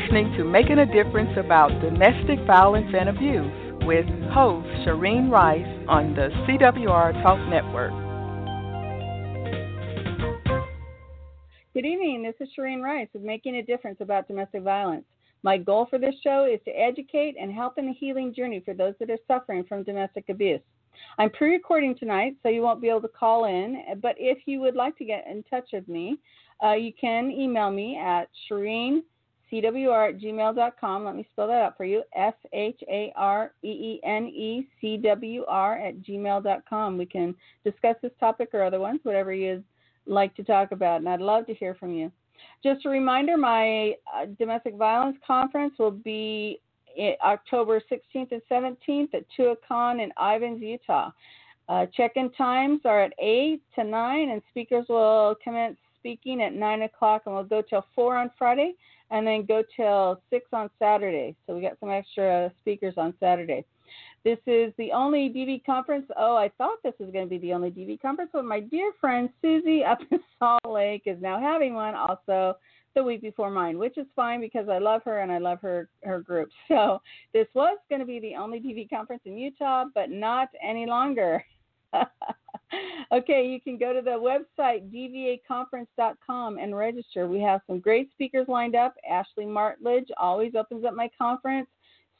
listening to Making a Difference About Domestic Violence and Abuse with host Shireen Rice on the CWR Talk Network. Good evening. This is Shireen Rice with Making a Difference About Domestic Violence. My goal for this show is to educate and help in the healing journey for those that are suffering from domestic abuse. I'm pre recording tonight, so you won't be able to call in, but if you would like to get in touch with me, uh, you can email me at Shereen cwr at gmail.com. Let me spell that out for you S H A R E E N E C W R at gmail.com. We can discuss this topic or other ones, whatever you'd like to talk about, and I'd love to hear from you. Just a reminder my uh, domestic violence conference will be October 16th and 17th at Tuacahn in Ivins, Utah. Uh, check in times are at 8 to 9, and speakers will commence speaking at 9 o'clock, and we'll go till 4 on Friday and then go till 6 on Saturday. So we got some extra speakers on Saturday. This is the only DV conference. Oh, I thought this was going to be the only DV conference, but my dear friend Susie up in Salt Lake is now having one also the week before mine, which is fine because I love her and I love her her group. So this was going to be the only DV conference in Utah, but not any longer. okay, you can go to the website dvaconference.com and register. We have some great speakers lined up. Ashley Martledge always opens up my conference.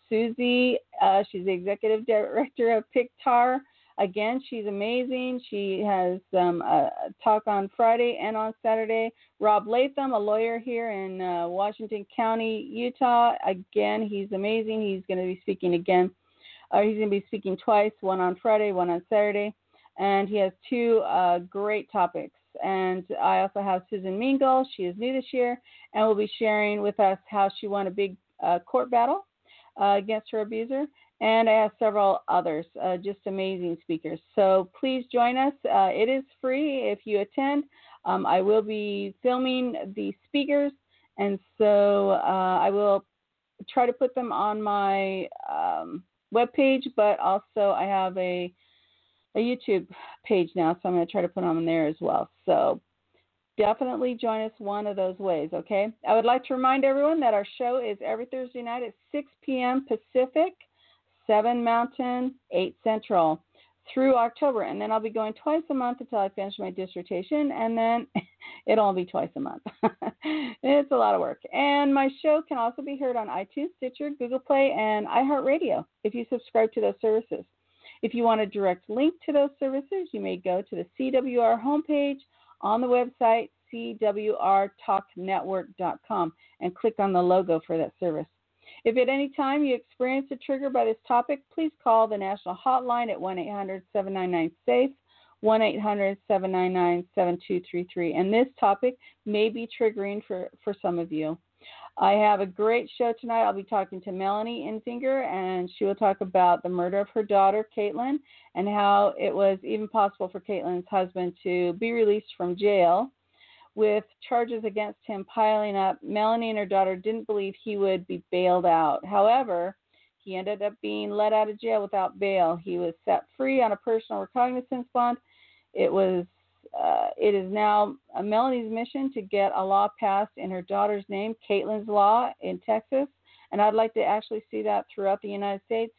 Susie, uh, she's the executive director of PICTAR. Again, she's amazing. She has um, a talk on Friday and on Saturday. Rob Latham, a lawyer here in uh, Washington County, Utah. Again, he's amazing. He's going to be speaking again. Uh, he's going to be speaking twice, one on Friday, one on Saturday and he has two uh, great topics. And I also have Susan Mingle. She is new this year and will be sharing with us how she won a big uh, court battle uh, against her abuser. And I have several others, uh, just amazing speakers. So please join us. Uh, it is free if you attend. Um, I will be filming the speakers, and so I will try to put them on my um, webpage, but also I have a a YouTube page now, so I'm going to try to put on there as well. So definitely join us one of those ways, okay? I would like to remind everyone that our show is every Thursday night at 6 p.m. Pacific, 7 Mountain, 8 Central through October. And then I'll be going twice a month until I finish my dissertation, and then it'll only be twice a month. it's a lot of work. And my show can also be heard on iTunes, Stitcher, Google Play, and iHeartRadio if you subscribe to those services. If you want a direct link to those services, you may go to the CWR homepage on the website cwrtalknetwork.com and click on the logo for that service. If at any time you experience a trigger by this topic, please call the national hotline at 1 800 799 SAFE, 1 800 799 7233. And this topic may be triggering for, for some of you. I have a great show tonight. I'll be talking to Melanie Infinger, and she will talk about the murder of her daughter, Caitlynne, and how it was even possible for Caitlynne's husband to be released from jail with charges against him piling up. Melanie and her daughter didn't believe he would be bailed out. However, he ended up being let out of jail without bail. He was set free on a personal recognizance bond. It was uh, it is now Melanie's mission to get a law passed in her daughter's name, Caitlynne's Law in Texas, and I'd like to actually see that throughout the United States.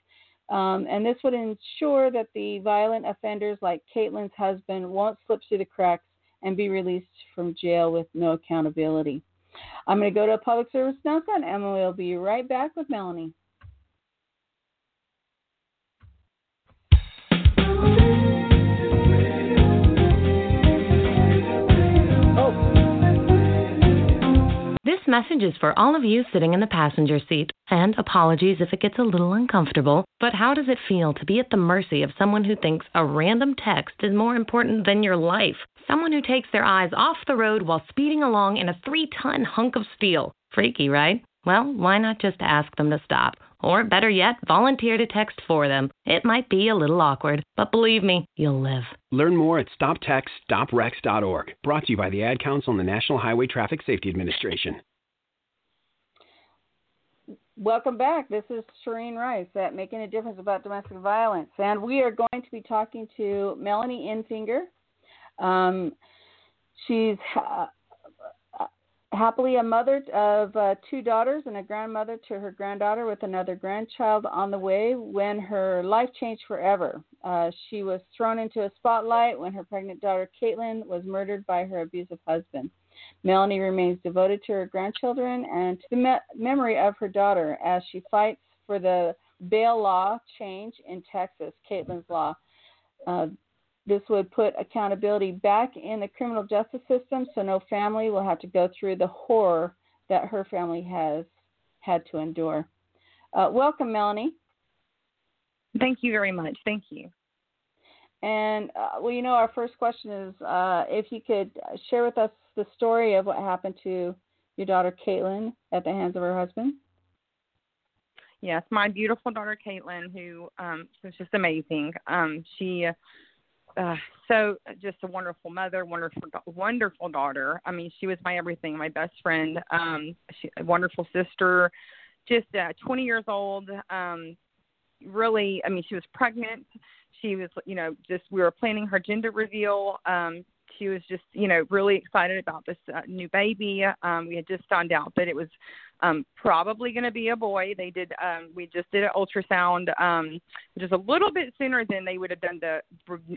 Um, and this would ensure that the violent offenders like Caitlynne's husband won't slip through the cracks and be released from jail with no accountability. I'm going to go to a public service announcement and we'll be right back with Melanie. This message is for all of you sitting in the passenger seat. And apologies if it gets a little uncomfortable, but how does it feel to be at the mercy of someone who thinks a random text is more important than your life? Someone who takes their eyes off the road while speeding along in a three ton hunk of steel. Freaky, right? Well, why not just ask them to stop? Or better yet, volunteer to text for them. It might be a little awkward, but believe me, you'll live. Learn more at stoptextsstopwrecks.org. Brought to you by the Ad Council and the National Highway Traffic Safety Administration. Welcome back. This is Shereen Rice at Making a Difference About Domestic Violence. And we are going to be talking to Melanie Infinger. Um, she's uh, happily a mother of uh, two daughters and a grandmother to her granddaughter with another grandchild on the way when her life changed forever. Uh, she was thrown into a spotlight when her pregnant daughter Caitlynne was murdered by her abusive husband. Melanie remains devoted to her grandchildren and to the me- memory of her daughter as she fights for the bail law change in Texas, Caitlynne's Law. Uh, this would put accountability back in the criminal justice system so no family will have to go through the horror that her family has had to endure. Uh, welcome, Melanie. Thank you very much. Thank you. And, uh, well, you know, our first question is uh, if you could share with us the story of what happened to your daughter, Caitlynne, at the hands of her husband. Yes, my beautiful daughter, Caitlynne, who um, was just amazing. Um, she uh, so just a wonderful mother, wonderful, wonderful daughter. I mean, she was my everything, my best friend, um, she, a wonderful sister, just uh, 20 years old. Um, really, I mean, she was pregnant. She was, you know, just we were planning her gender reveal. Um, she was just, you know, really excited about this uh, new baby. Um, we had just found out that it was um, probably going to be a boy. They did. Um, we just did an ultrasound, um, which is a little bit sooner than they would have done the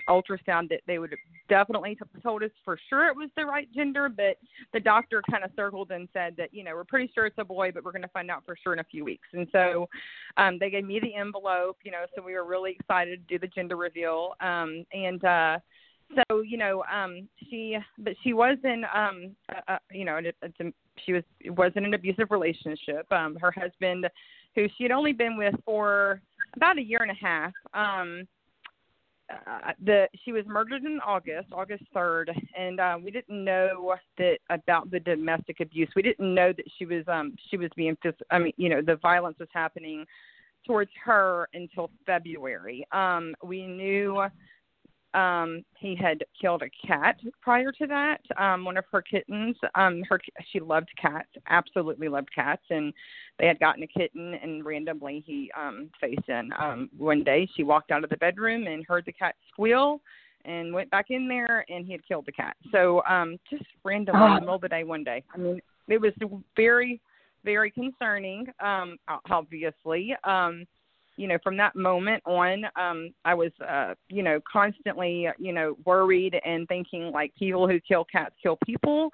ultrasound. That they would have definitely told us for sure it was the right gender, but the doctor kind of circled and said that you know we're pretty sure it's a boy, but we're going to find out for sure in a few weeks. And so um, they gave me the envelope, you know, so we were really excited to do the gender reveal. Um, and uh, so you know um she but she was in um uh, you know it's a, she was was in an abusive relationship um her husband who she had only been with for about a year and a half um uh, the she was murdered in August, August third, and uh, we didn't know that about the domestic abuse. We didn't know that she was um she was being I mean you know the violence was happening towards her until February. Um, we knew um he had killed a cat prior to that um one of her kittens. Um her she loved cats absolutely loved cats and they had gotten a kitten and randomly he um faced in. Um one day she walked out of the bedroom and heard the cat squeal and went back in there and he had killed the cat. So um just randomly oh. in the middle of the day one day. I mean it was very very concerning um obviously. Um you know, from that moment on, um, I was, uh, you know, constantly, you know, worried and thinking like people who kill cats kill people.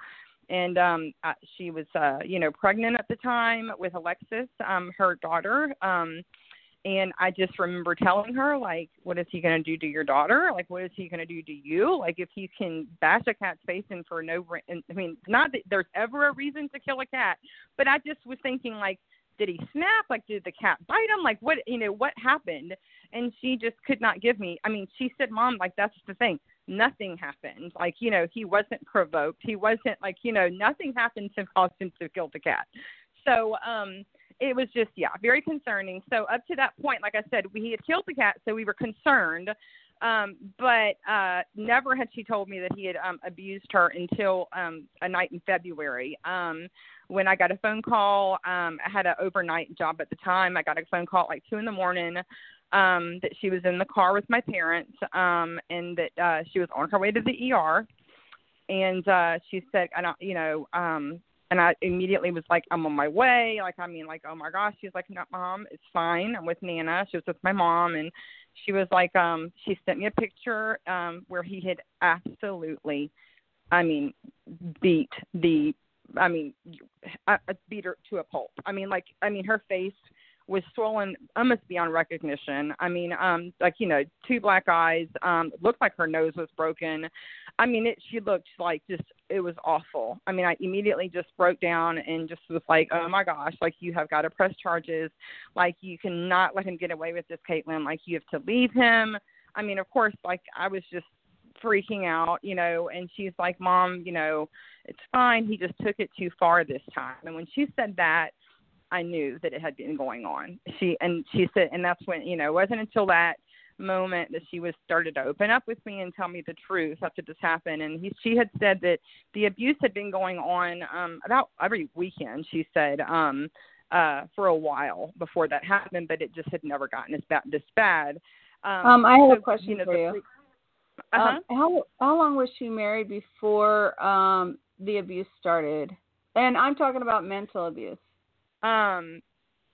And um, uh, she was, uh, you know, pregnant at the time with Alexis, um, her daughter. Um, and I just remember telling her, like, what is he going to do to your daughter? Like, what is he going to do to you? Like, if he can bash a cat's face in for no, I mean, not that there's ever a reason to kill a cat, but I just was thinking, like, did he snap? Like, did the cat bite him? Like, what, you know, what happened? And she just could not give me. I mean, she said, Mom, like, that's the thing. Nothing happened. Like, you know, he wasn't provoked. He wasn't, like, you know, nothing happened to cause him to kill the cat. So, um, it was just, yeah, very concerning. So, up to that point, like I said, we had killed the cat, so we were concerned. Um, but uh, never had she told me that he had um, abused her until um, a night in February. Um, when I got a phone call, um, I had an overnight job at the time. I got a phone call at like two in the morning um, that she was in the car with my parents um, and that uh, she was on her way to the ER. And uh, she said, I don't, you know, um, and I immediately was like, I'm on my way. Like, I mean, like, oh my gosh. She's like, no, mom, it's fine. I'm with Nana. She was with my mom, and she was like, um, she sent me a picture um, where he had absolutely, I mean, beat the I mean, beat her to a pulp. I mean, like, I mean, her face was swollen almost beyond recognition. I mean, um, like you know, two black eyes. Um, looked like her nose was broken. I mean, it. She looked like just. It was awful. I mean, I immediately just broke down and just was like, oh my gosh, like you have got to press charges. Like you cannot let him get away with this, Caitlynne. Like you have to leave him. I mean, of course, like I was just freaking out, you know, and she's like, Mom, you know, it's fine. He just took it too far this time. And when she said that, I knew that it had been going on. She and she said, and that's when you know, it wasn't until that moment that she was started to open up with me and tell me the truth after this happened. And he, she had said that the abuse had been going on um, about every weekend. She said um, uh, for a while before that happened, but it just had never gotten as bad. This bad. Um, um I have so, a question you know, for you. Uh-huh. Um, how how long was she married before um, the abuse started? And I'm talking about mental abuse. Um,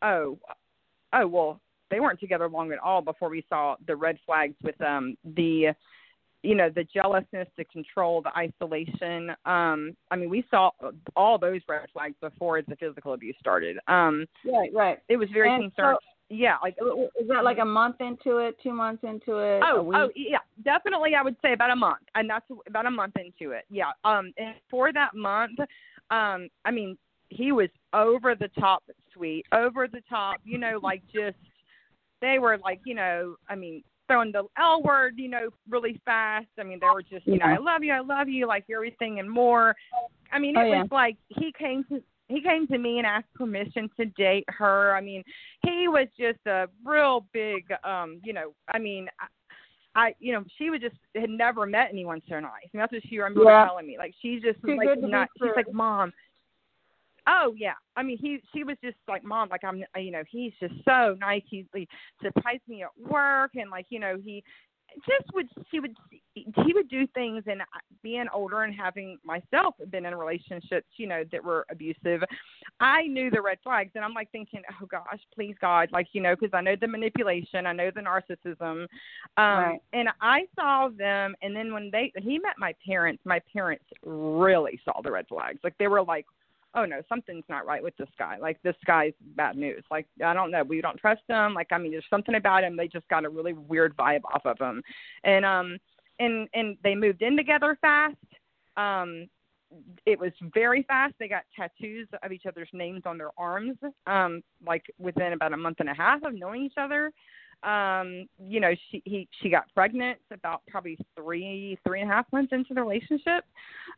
oh, oh well, they weren't together long at all before we saw the red flags with um the you know the jealousness the control the isolation. Um i mean we saw all those red flags before the physical abuse started. Um right right. it was very and concerned. So, yeah like is that like a month into it two months into it oh oh yeah definitely i would say about a month and that's about a month into it yeah. Um and for that month um i mean he was over the top sweet over the top you know like just they were like, you know, I mean, throwing the L word, you know, really fast. I mean, they were just, you know, I love you, I love you, like everything and more. I mean, it oh, yeah. was like he came to he came to me and asked permission to date her. I mean, he was just a real big, um, you know, I mean, I, you know, she was just had never met anyone so nice. That's what she remember yeah. telling me. Like, she's just Too like not. She's like, mom, Oh yeah, I mean he she was just like mom, like I'm you know he's just so nice. He, he surprised me at work and like you know he just would he would he would do things and being older and having myself been in relationships you know that were abusive i knew the red flags and i'm like thinking oh gosh please god like you know because i know the manipulation i know the narcissism um right. and i saw them and then when they he met my parents my parents really saw the red flags like they were like oh no, something's not right with this guy. Like this guy's bad news. Like I don't know, we don't trust him. Like I mean, there's something about him. They just got a really weird vibe off of him, and um, and and they moved in together fast. Um, it was very fast. They got tattoos of each other's names on their arms, um, like within about a month and a half of knowing each other um you know she he she got pregnant about probably three three and a half months into the relationship.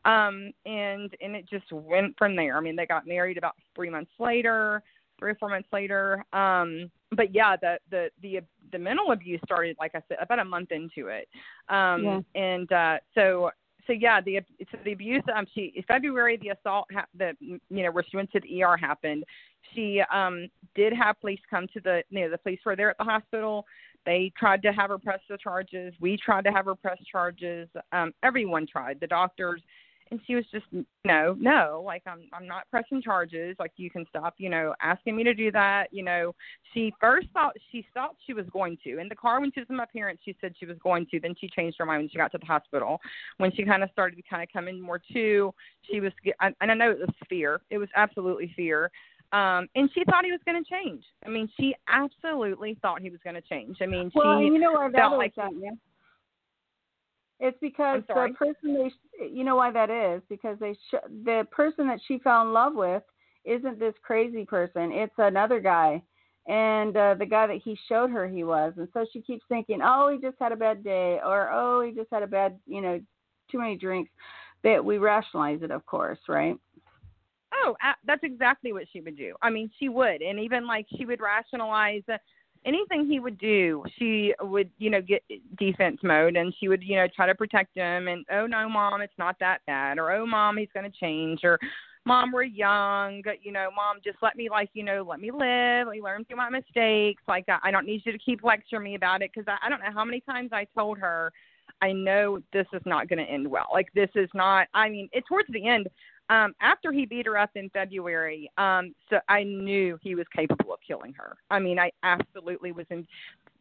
Um and and it just went from there. I mean they got married about three months later three or four months later. Um but yeah the the the the mental abuse started like i said about a month into it. Um Yeah. and uh so so yeah, the so the abuse. Um, she February the assault ha- the you know where she went to the ER happened. She um did have police come to the you know the police were there at the hospital. They tried to have her press the charges. We tried to have her press charges. Um, everyone tried. The doctors and she was just no no like i'm i'm not pressing charges like you can stop you know asking me to do that you know. She first thought she thought she was going to. In the car when she was with my parents she said she was going to. Then she changed her mind when she got to the hospital. When she kind of started to kind of come in more too she was and i know it was fear. It was absolutely fear. Um and she thought he was going to change. I mean she absolutely thought he was going to change. I mean well, she you know that felt like Sonia? It's because the person they, you know why that is because they, sh- the person that she fell in love with isn't this crazy person. It's another guy, and uh, the guy that he showed her he was, and so she keeps thinking, oh, he just had a bad day, or oh, he just had a bad, you know, too many drinks. That we rationalize it, of course, right? Oh, that's exactly what she would do. I mean, she would, and even like she would rationalize uh, anything he would do. She would, you know, get defense mode, and she would, you know, try to protect him. And oh no, mom, it's not that bad. Or oh, mom, he's going to change. Or mom, we're young. You know, mom, just let me, like, you know, let me live. Let me learn through my mistakes. Like, I, I don't need you to keep lecturing me about it because I, I don't know how many times I told her. I know this is not going to end well. Like this is not. I mean, it towards the end um after he beat her up in February, um so I knew he was capable of killing her. I mean, I absolutely was in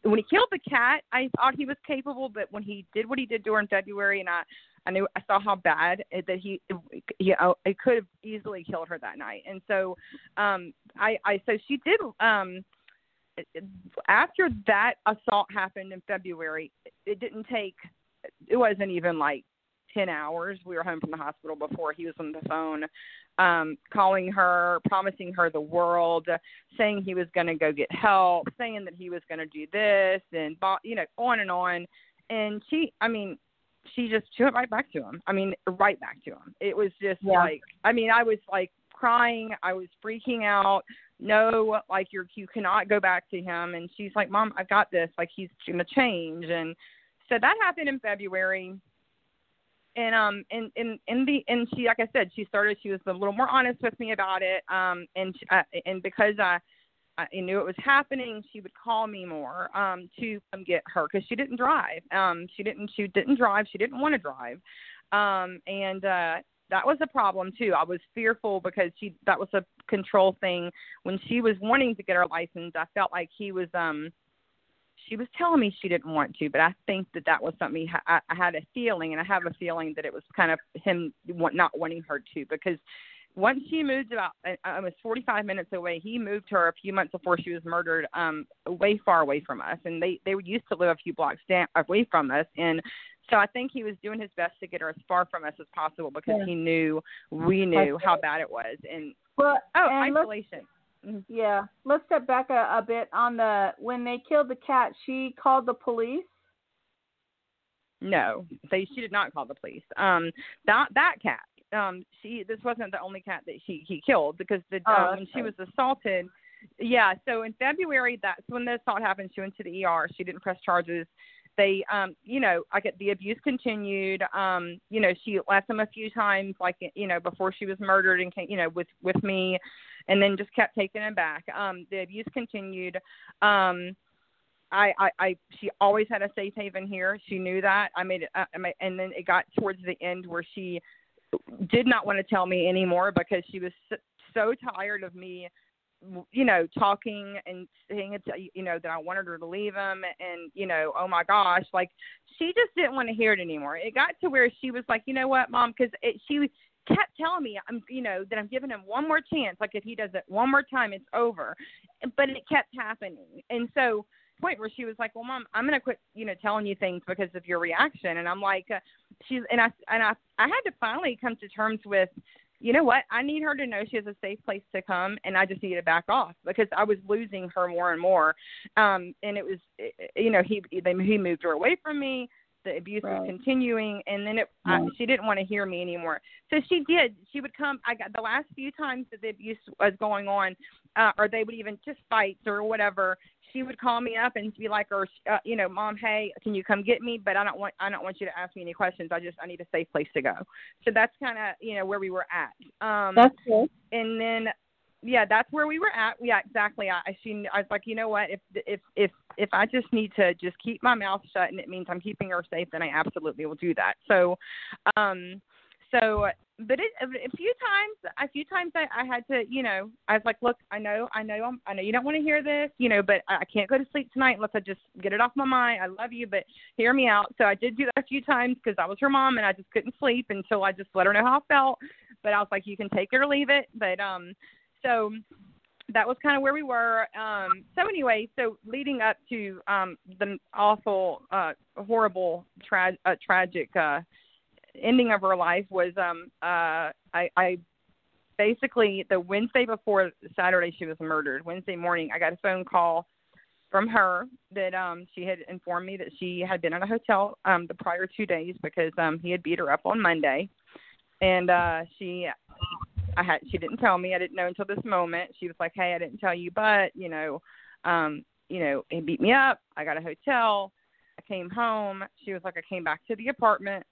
when he killed the cat, I thought he was capable, but when he did what he did to her in February and I I knew I saw how bad it, that he he uh, it could have easily killed her that night. And so um I I so she did um after that assault happened in February, it didn't take it wasn't even like 10 hours. We were home from the hospital before he was on the phone, um, calling her, promising her the world, saying he was going to go get help, saying that he was going to do this, and, you know, on and on. And she, I mean, she just she went right back to him. I mean, right back to him. It was just Yeah. like, I mean, I was like crying. I was freaking out. No, like you're, you cannot go back to him. And she's like, Mom, I've got this. Like he's going to change. And so that happened in February and um and and in the and she like I said she started she was a little more honest with me about it um and uh, and because I I knew it was happening she would call me more um to come get her because she didn't drive um she didn't she didn't drive she didn't want to drive um and uh that was a problem too. I was fearful because she that was a control thing when she was wanting to get her license. I felt like he was um she was telling me she didn't want to, but I think that that was something I, I had a feeling, and I have a feeling that it was kind of him not wanting her to because once she moved about uh, almost 45 minutes away, he moved her a few months before she was murdered, um, way far away from us, and they they used to live a few blocks down away from us, and so I think he was doing his best to get her as far from us as possible because yeah. he knew we knew how bad it was, and well, oh, and isolation. Mm-hmm. Yeah, let's step back a, a bit on the when they killed the cat. She called the police. No, they she did not call the police. Um, that that cat um she this wasn't the only cat that she he killed because the oh, um, when she was assaulted yeah so in february that's when the assault happened. She went to the er she didn't press charges. They um you know i get the abuse continued. Um you know she left him a few times like you know before she was murdered and came, you know with with me and then just kept taking him back um the abuse continued um I, I, I, she always had a safe haven here. She knew that. I made it, uh, I made, and then it got towards the end where she did not want to tell me anymore because she was so tired of me you know talking and saying it you know that I wanted her to leave him and you know oh my gosh like she just didn't want to hear it anymore it got to where she was like you know what mom because she kept telling me I'm you know that I'm giving him one more chance like if he does it one more time it's over but it kept happening and so point where she was like, "Well, mom, I'm gonna quit, you know, telling you things because of your reaction." And I'm like, uh, she's and I and I I had to finally come to terms with, you know what? I need her to know she has a safe place to come, and I just need to back off because I was losing her more and more. Um, and it was, you know, he they, he moved her away from me the abuse right. was continuing and then it I, she didn't want to hear me anymore. So she did. She would come i got the last few times that the abuse was going on uh or they would even just fights or whatever she would call me up and be like or uh, you know mom hey can you come get me? But i don't want i don't want you to ask me any questions. I just i need a safe place to go. So that's kind of you know where we were at. Um that's cool and then yeah, that's where we were at. Yeah, exactly. I, I she I was like, you know what? If if if if I just need to just keep my mouth shut and it means I'm keeping her safe, then I absolutely will do that. So, um, so but it, a few times, a few times I, I had to, you know, I was like, look, I know, I know, I'm, I know you don't want to hear this, you know, but I, I can't go to sleep tonight unless I just get it off my mind. I love you, but hear me out. So I did do that a few times because I was her mom and I just couldn't sleep until I just let her know how I felt. But I was like, you can take it or leave it. But um, so that was kind of where we were. Um, so anyway, so leading up to um, the awful, uh, horrible, tra- uh, tragic uh, ending of her life was um, uh, I, I basically the Wednesday before Saturday she was murdered. Wednesday morning, I got a phone call from her that um she had informed me that she had been in a hotel um the prior two days because um he had beat her up on Monday and uh she I had she didn't tell me. I didn't know until this moment. She was like, "Hey, I didn't tell you, but you know, um, you know, he beat me up. I got a hotel. I came home. She was like, I came back to the apartment,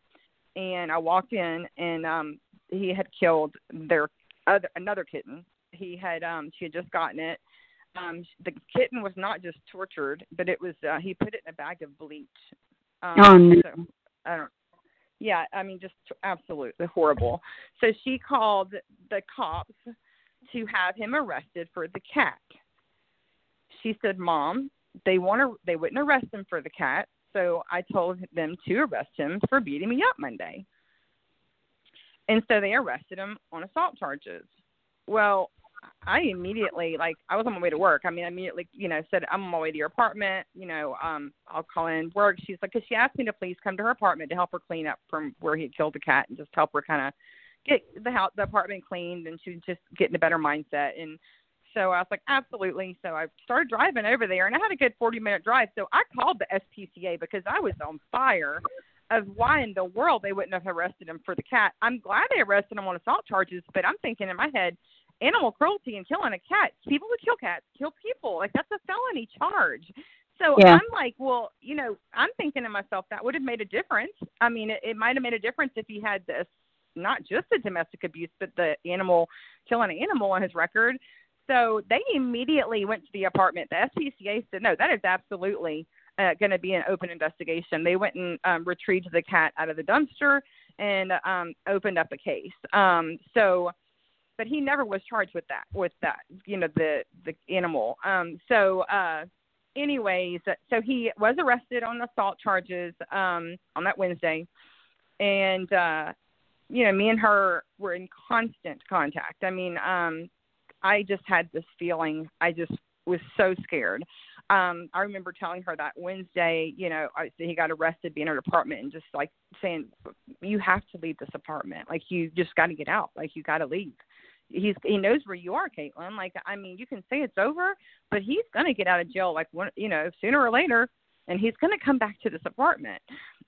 and I walked in, and um, he had killed their other another kitten. He had um, she had just gotten it. Um, the kitten was not just tortured, but it was uh, he put it in a bag of bleach. Um, oh no! So, I don't yeah, I mean, just absolutely horrible. So she called the cops to have him arrested for the cat. She said, "Mom, they want to they wouldn't arrest him for the cat, so I told them to arrest him for beating me up Monday." And so they arrested him on assault charges. Well, I immediately like I was on my way to work. I mean, I immediately you know said I'm on my way to your apartment. You know, um, I'll call in work. She's like, because she asked me to please come to her apartment to help her clean up from where he killed the cat and just help her kind of get the house, the apartment cleaned, and she was just getting a better mindset. And so I was like, absolutely. So I started driving over there, and I had a good 40 minute drive. So I called the SPCA because I was on fire of why in the world they wouldn't have arrested him for the cat. I'm glad they arrested him on assault charges, but I'm thinking in my head, animal cruelty and killing a cat. People who kill cats kill people. Like that's a felony charge. So yeah. I'm like, well, you know, I'm thinking to myself that would have made a difference. I mean, it, it might have made a difference if he had this, not just the domestic abuse, but the animal killing an animal on his record. So they immediately went to the apartment. The SPCA said, no, that is absolutely uh, going to be an open investigation. They went and um, retrieved the cat out of the dumpster and um opened up a case. Um so but he never was charged with that with that you know the the animal. Um so uh anyways so he was arrested on assault charges um on that wednesday. And uh you know me and her were in constant contact. I mean um i just had this feeling. I just was so scared. Um i remember telling her that wednesday you know I, he got arrested being in her apartment and just like saying you have to leave this apartment. Like you just got to get out. Like you got to leave he's he knows where you are, Caitlynne. Like I mean, you can say it's over, but he's gonna get out of jail like one, you know, sooner or later, and he's gonna come back to this apartment.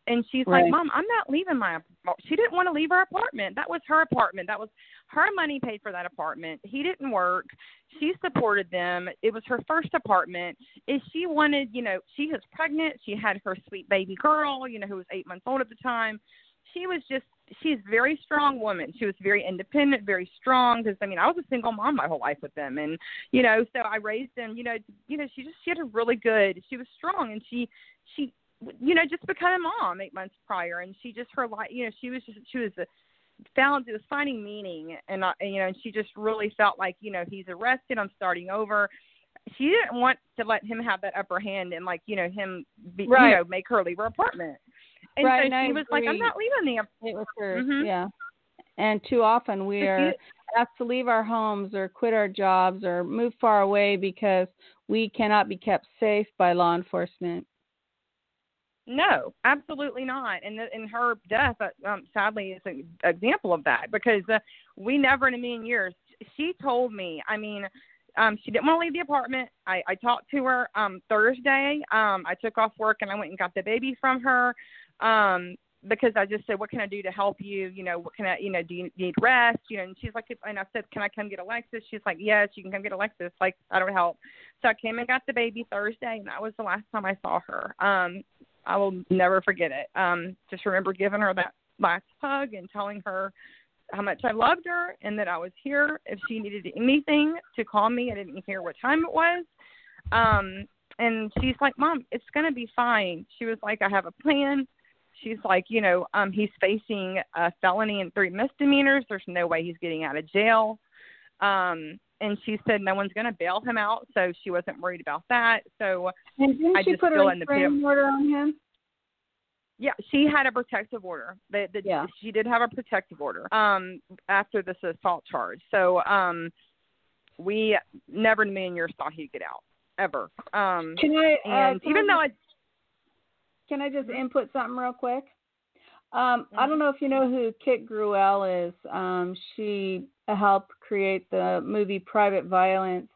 And she's right. like, Mom, I'm not leaving my. She didn't want to leave her apartment. That was her apartment. That was her money paid for that apartment. He didn't work. She supported them. It was her first apartment. If she wanted, you know, she was pregnant. She had her sweet baby girl, you know, who was eight months old at the time. She was just she's a very strong woman. She was very independent, very strong. Because I mean, I was a single mom my whole life with them, and you know, so I raised them. You know, you know, she just she had a really good. She was strong, and she she you know just became a mom eight months prior, and she just her life. You know, she was just she was a found it was finding meaning and uh, you know and she just really felt like you know he's arrested i'm starting over she didn't want to let him have that upper hand and like you know him be, right. you know make her leave her apartment and right, so she was like, I'm not leaving the It was her, mm-hmm. yeah. And too often we are asked to leave our homes or quit our jobs or move far away because we cannot be kept safe by law enforcement. No, absolutely not. And the, and her death, uh, um, sadly, is an example of that because uh, we never in a million years. She told me. I mean, um, she didn't want to leave the apartment. I, I talked to her um, Thursday. Um, I took off work and I went and got the baby from her um because I just said, "What can I do to help you? You know, what can I, you know, do you need rest? You know?" And she's like, and I said, "Can I come get Alexis?" She's like, "Yes, you can come get Alexis." Like, I don't help. So I came and got the baby Thursday, and that was the last time I saw her. Um, I will never forget it. Um, just remember giving her that last hug and telling her how much I loved her and that I was here if she needed anything to call me. I didn't hear what time it was. Um, and she's like, "Mom, it's gonna be fine." She was like, "I have a plan." She's like, you know, um, he's facing a felony and three misdemeanors. There's no way he's getting out of jail. Um, and she said no one's going to bail him out, so she wasn't worried about that. So and didn't I she just put a in the restraining order on him? Yeah, she had a protective order. The, the, yeah. She did have a protective order um, after this assault charge. So um, we never in a million years thought he'd get out ever. Um, can I? Uh, and even though I can I just input something real quick? Um, mm-hmm. I don't know if you know who Kit Gruelle is. Um, she helped create the movie Private Violence,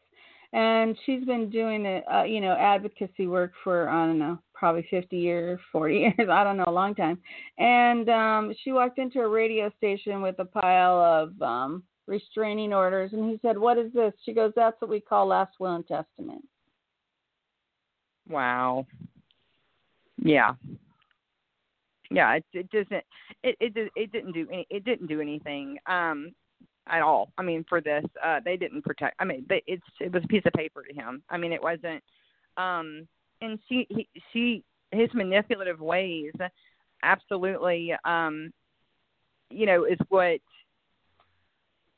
and she's been doing it, uh, you know, advocacy work for I don't know, probably 50 years, 40 years, I don't know, a long time. And um, she walked into a radio station with a pile of um, restraining orders, and he said, "What is this?" She goes, "That's what we call last will and testament." Wow. Yeah. Yeah, it, it doesn't. It it it didn't do any. It didn't do anything. Um, at all. I mean, for this, uh, they didn't protect. I mean, they, it's it was a piece of paper to him. I mean, it wasn't. Um, and she he, she his manipulative ways, absolutely. Um, you know, is what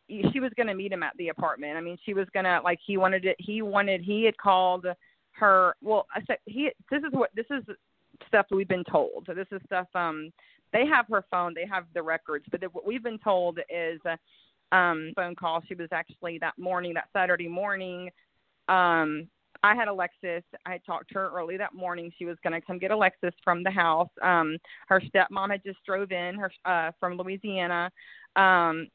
she was going to meet him at the apartment. I mean, she was going to like he wanted it. He wanted he had called her. Well, I said he. This is what this is stuff we've been told. So this is stuff um they have her phone, they have the records, but what we've been told is um phone call. She was actually that morning, that Saturday morning. Um I had Alexis. I talked to her early that morning. She was going to come get Alexis from the house. Um, her stepmom had just drove in her uh, from Louisiana. Um,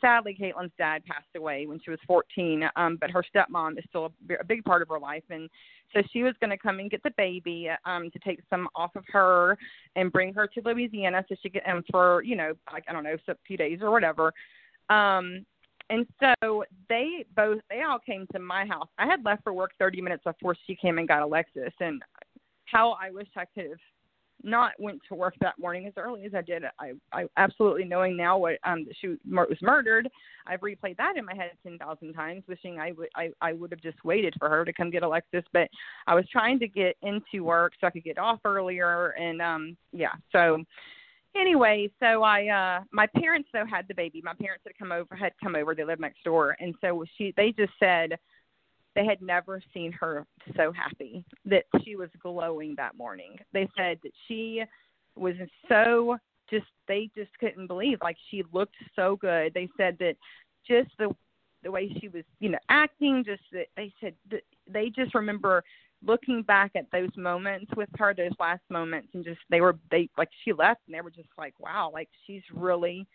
sadly, Caitlynne's dad passed away when she was 14, um, but her stepmom is still a, a big part of her life, and so she was going to come and get the baby um, to take some off of her and bring her to Louisiana so she could, and for you know, like I don't know, a few days or whatever. Um, and so they both, they all came to my house. I had left for work 30 minutes before she came and got Alexis, and how I wish I could have not went to work that morning as early as I did. I, I absolutely knowing now what um she was murdered. I've replayed that in my head ten thousand times, wishing I would I I would have just waited for her to come get Alexis. But I was trying to get into work so I could get off earlier, and um yeah. So anyway, so I uh my parents though had the baby. My parents had come over had come over, they lived next door and so she they just said they had never seen her so happy that she was glowing that morning. They said that she was so just they just couldn't believe like she looked so good. They said that just the the way she was, you know, acting just that they said that they just remember looking back at those moments with her, those last moments, and just they were they like she left and they were just like, wow, like she's really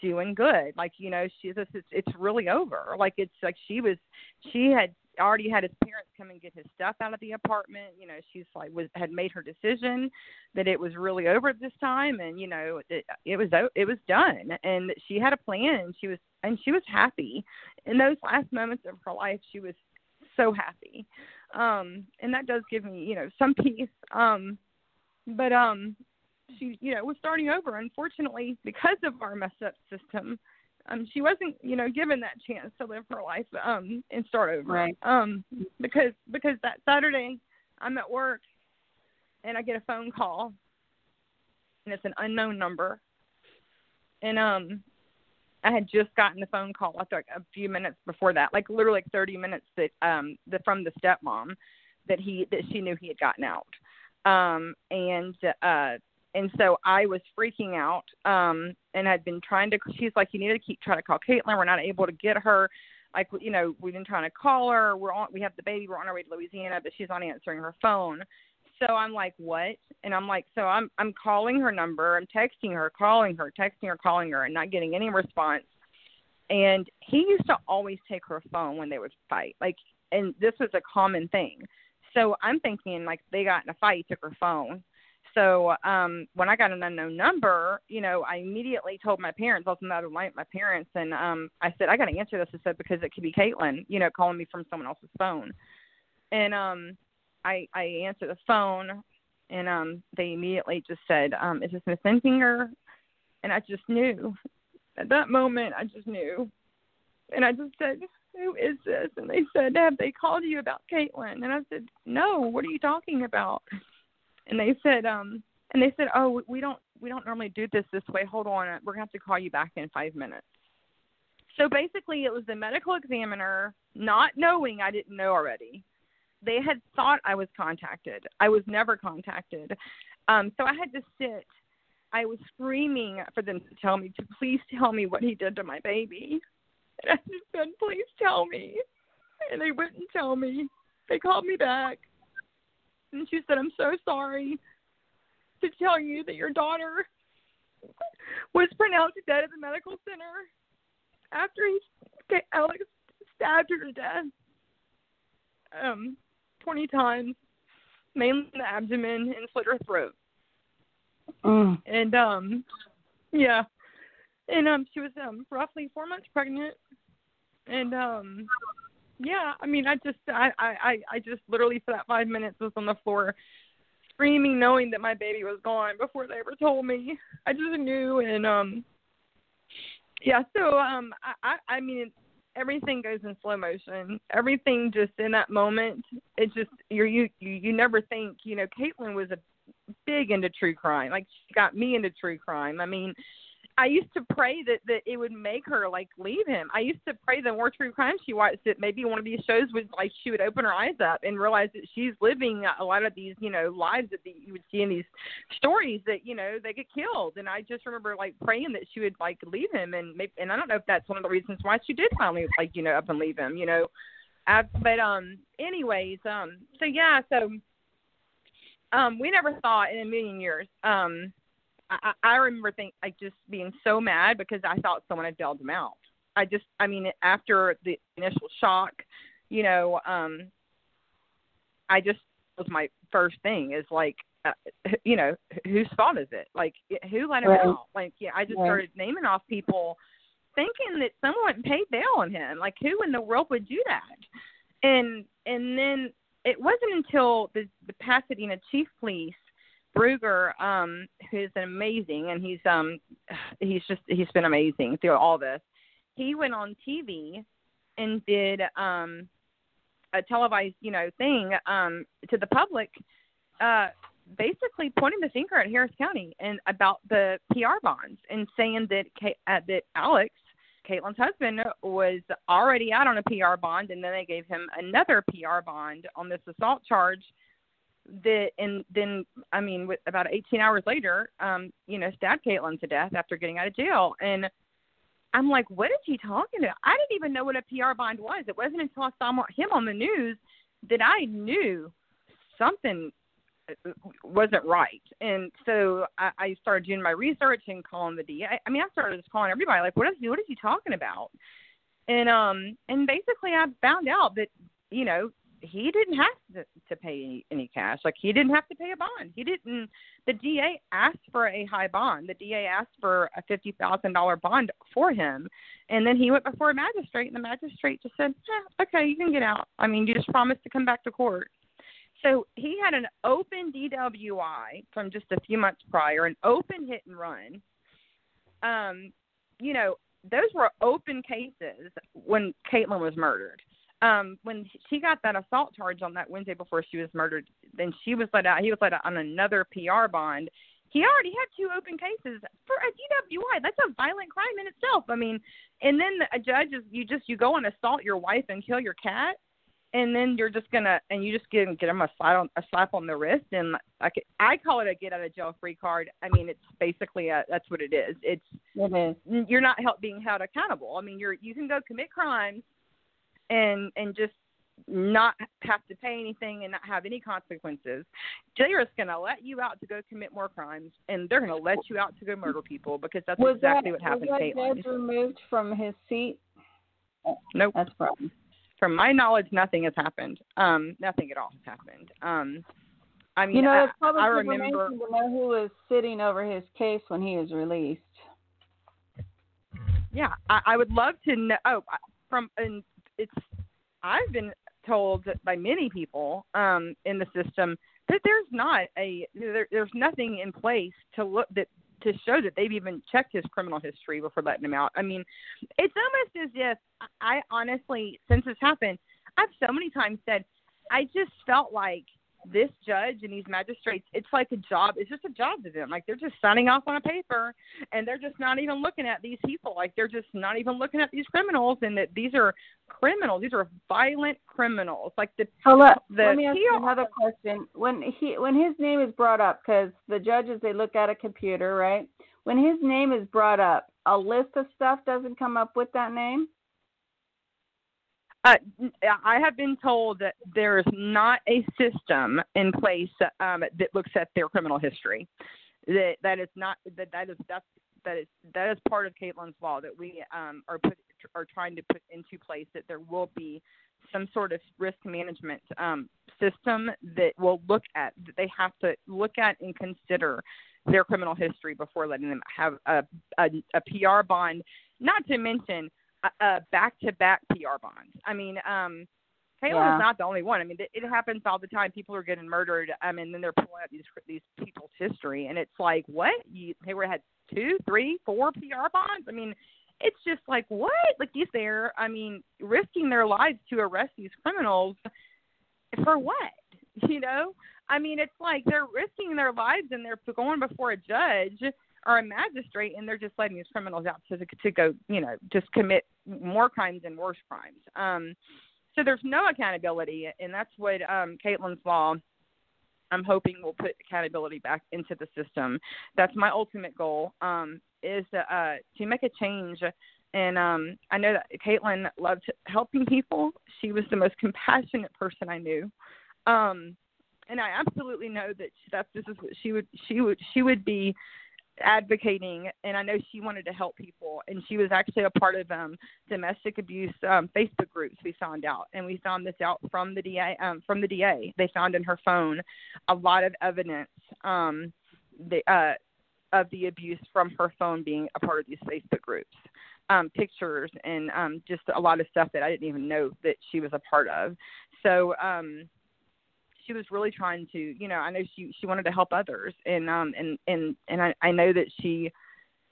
doing good. Like you know, she's it's, it's really over. Like it's like she was she had already had his parents come and get his stuff out of the apartment. You know, she's like was had made her decision that it was really over at this time, and you know it, it was it was done, and she had a plan. And she was and she was happy in those last moments of her life. She was so happy, um, and that does give me you know some peace. Um, but um, she you know was starting over. Unfortunately, because of our messed up system um she wasn't you know given that chance to live her life um and start over. Right. Um because because that saturday i'm at work and i get a phone call and it's an unknown number. And um i had just gotten the phone call i think a few minutes before that like literally like thirty minutes that um the from the stepmom that he that she knew he had gotten out. Um and uh and so I was freaking out um and I'd been trying to she's like you need to keep trying to call Caitlynne. We're not able to get her. Like you know we've been trying to call her. We're on we have the baby. We're on our way to Louisiana but she's not answering her phone. So I'm like what? And I'm like so I'm I'm calling her number. I'm texting her calling her texting her calling her and not getting any response. And he used to always take her phone when they would fight. Like and this was a common thing. So I'm thinking like they got in a fight he took her phone so um when I got an unknown number, you know, I immediately told my parents, was not my my parents and um I said, I gotta answer this I said because it could be Caitlynne, you know, calling me from someone else's phone. And um I I answered the phone and um they immediately just said, um, is this Miss Enfinger? And I just knew. At that moment I just knew. And I just said, Who is this? And they said, Have they called you about Caitlynne? And I said, No, what are you talking about? And they said um and they said oh we don't we don't normally do this this way. Hold on. We're going to have to call you back in 5 minutes. So basically it was the medical examiner not knowing I didn't know already. They had thought I was contacted. I was never contacted. Um so I had to sit. I was screaming for them to tell me to please tell me what he did to my baby. And I just said please tell me. And they wouldn't tell me. They called me back and she said, I'm so sorry to tell you that your daughter was pronounced dead at the medical center after he Alex stabbed her to death um 20 times, mainly in the abdomen and slit her throat. Mm. And um yeah. And um she was um roughly four months pregnant and um yeah, I mean, I just, I, I, I just literally for that five minutes was on the floor screaming, knowing that my baby was gone before they ever told me. I just knew, and um, yeah. So um, I, I, I mean, everything goes in slow motion. Everything just in that moment, it just you're you you, you never think. You know, Caitlynne was a big into true crime. Like she got me into true crime. I mean, I used to pray that that it would make her like leave him. I used to pray the more true crime she watched that maybe one of these shows would like she would open her eyes up and realize that she's living a lot of these you know lives that the, you would see in these stories that you know they get killed. And I just remember like praying that she would like leave him and maybe and I don't know if that's one of the reasons why she did finally like you know up and leave him. You know, I, but um anyways um so yeah so um we never thought in a million years um I, I remember think like just being so mad because I thought someone had bailed him out. I just, I mean, after the initial shock, you know, um, I just was my first thing is like, uh, you know, whose fault is it? Like, who let him right. out? Like, yeah, I just right. started naming off people, thinking that someone paid bail on him. Like, who in the world would do that? And and then it wasn't until the the Pasadena chief police Bruegger, um, who's an amazing, and he's um, he's just he's been amazing through all this. He went on TV and did um, a televised, you know, thing um, to the public, uh, basically pointing the finger at Harris County and about the PR bonds and saying that uh, that Alex, Caitlynne's husband, was already out on a PR bond, and then they gave him another PR bond on this assault charge. That and then I mean, with about 18 hours later, um, you know, stabbed Caitlynne to death after getting out of jail, and I'm like, what is he talking about? I didn't even know what a PR bond was. It wasn't until I saw him on the news that I knew something wasn't right. And so I, I started doing my research and calling the DA. I mean, I started just calling everybody like, what is he, what is he talking about? And um and basically I found out that you know he didn't have to, to pay any, cash. Like he didn't have to pay a bond. He didn't. The DA asked for a high bond. The DA asked for a fifty thousand dollar bond for him, and then he went before a magistrate, and the magistrate just said, eh, "Okay, you can get out. I mean, you just promised to come back to court." So he had an open DWI from just a few months prior, an open hit and run. Um, you know, those were open cases when Caitlynne was murdered. Um, when she got that assault charge on that Wednesday before she was murdered, then she was let out. He was let out on another PR bond. He already had two open cases for a DWI. That's a violent crime in itself. I mean, and then a judge is you just you go and assault your wife and kill your cat and then you're just gonna and you just get get them a slap on a slap on the wrist and I I call it a get out of jail free card. I mean it's basically a that's what it is. It's it is. you're not help being held accountable. I mean you're you can go commit crimes and and just not have to pay anything and not have any consequences. They're just going to let you out to go commit more crimes, and they're going to let you out to go murder people because that's was exactly that, what happened was. Was removed from his seat? Nope. That's a problem from my knowledge, nothing has happened. Um, nothing at all has happened. Um, I mean, you know, I, it's public I information remember to know who was sitting over his case when he was released. Yeah, I, I would love to know. Oh, from and it's I've been told by many people um, in the system that there's not a there, there's nothing in place to look that to show that they've even checked his criminal history before letting him out. I mean, it's almost as if I honestly, since this happened, I've so many times said, I just felt like this judge and these magistrates, it's like a job. It's just a job to them. Like they're just signing off on a paper, and they're just not even looking at these people. Like they're just not even looking at these criminals, and that these are criminals. These are violent criminals. Like the. Let, the let me ask you another question. When he when his name is brought up, because the judges they look at a computer, right? When his name is brought up, a list of stuff doesn't come up with that name. Uh, I have been told that there is not a system in place um, that looks at their criminal history. That that is not that that is that's that is that is part of Caitlynne's law that we um, are put are trying to put into place that there will be some sort of risk management um, system that will look at that they have to look at and consider their criminal history before letting them have a, a, a PR bond. Not to mention uh, back-to-back PR bonds. I mean, um, Taylor yeah. is not the only one. I mean, it, it happens all the time. People are getting murdered, um, and then they're pulling out these these people's history, and it's like, what? You Taylor had two, three, four PR bonds. I mean, it's just like what? Like these there. I mean, risking their lives to arrest these criminals for what? You know? I mean, it's like they're risking their lives and they're going before a judge or a magistrate, and they're just letting these criminals out to to go, you know, just commit more crimes and worse crimes. Um, so there's no accountability, and that's what um, Caitlynne's law. I'm hoping will put accountability back into the system. That's my ultimate goal. Um, is to, uh, to make a change. And um, I know that Caitlynne loved helping people. She was the most compassionate person I knew. Um, and I absolutely know that that's this is what she would she would she would be advocating and I know she wanted to help people and she was actually a part of um domestic abuse um Facebook groups we found out and we found this out from the DA um from the DA they found in her phone a lot of evidence um the uh of the abuse from her phone being a part of these Facebook groups um pictures and um just a lot of stuff that I didn't even know that she was a part of. So um she was really trying to you know i know she she wanted to help others and um and and and i i know that she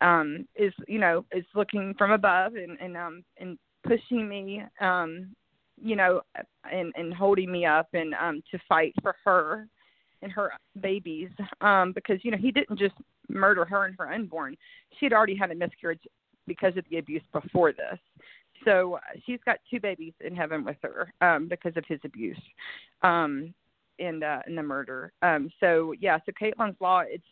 um is you know is looking from above and and um and pushing me um you know and and holding me up and um to fight for her and her babies um because you know he didn't just murder her and her unborn. She had already had a miscarriage because of the abuse before this. So uh, she's got two babies in heaven with her um because of his abuse. Um and uh and the murder um so yeah so caitlynne's law it's